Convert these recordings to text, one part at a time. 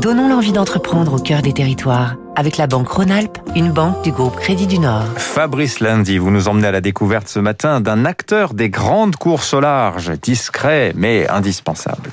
Donnons l'envie d'entreprendre au cœur des territoires avec la banque Rhône-Alpes, une banque du groupe Crédit du Nord. Fabrice Lundi, vous nous emmenez à la découverte ce matin d'un acteur des grandes courses au large, discret mais indispensable.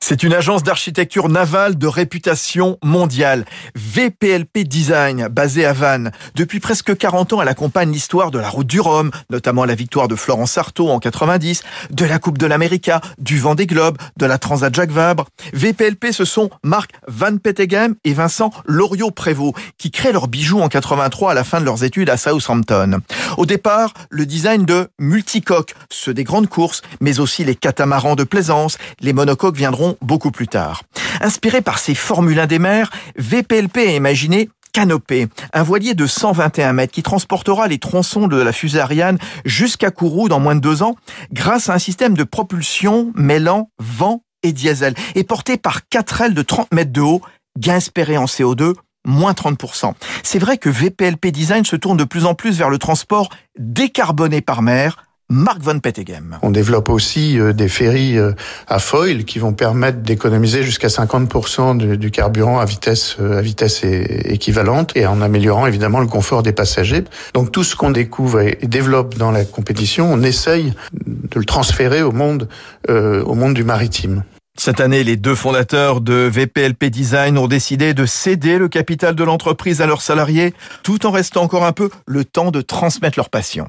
C'est une agence d'architecture navale de réputation mondiale, VPLP Design, basée à Vannes. Depuis presque 40 ans, elle accompagne l'histoire de la route du Rhum, notamment la victoire de Florence Artaud en 90, de la Coupe de l'América, du Vendée Globe, de la Transat Jacques Vabre. VPLP, ce sont Marc Van Peteghem et Vincent Loriot-Prévost, qui créent leurs bijoux en 83 à la fin de leurs études à Southampton. Au départ, le design de multicoques, ceux des grandes courses, mais aussi les catamarans de plaisance, les monocoques viendront beaucoup plus tard. Inspiré par ces Formule 1 des mers, VPLP a imaginé Canopée, un voilier de 121 mètres qui transportera les tronçons de la fusée Ariane jusqu'à Kourou dans moins de deux ans grâce à un système de propulsion mêlant vent et diesel et porté par quatre ailes de 30 mètres de haut, gain espéré en CO2 moins 30%. C'est vrai que VPLP Design se tourne de plus en plus vers le transport décarboné par mer, Marc Van Peteghem. On développe aussi euh, des ferries euh, à foil qui vont permettre d'économiser jusqu'à 50% du, carburant à vitesse euh, à vitesse équivalente et en améliorant évidemment le confort des passagers. Donc tout ce qu'on découvre et développe dans la compétition, on essaye de le transférer au monde au monde du maritime. Cette année, les deux fondateurs de VPLP Design ont décidé de céder le capital de l'entreprise à leurs salariés, tout en restant encore un peu le temps de transmettre leur passion.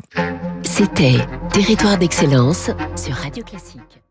C'était Territoire d'excellence sur Radio Classique.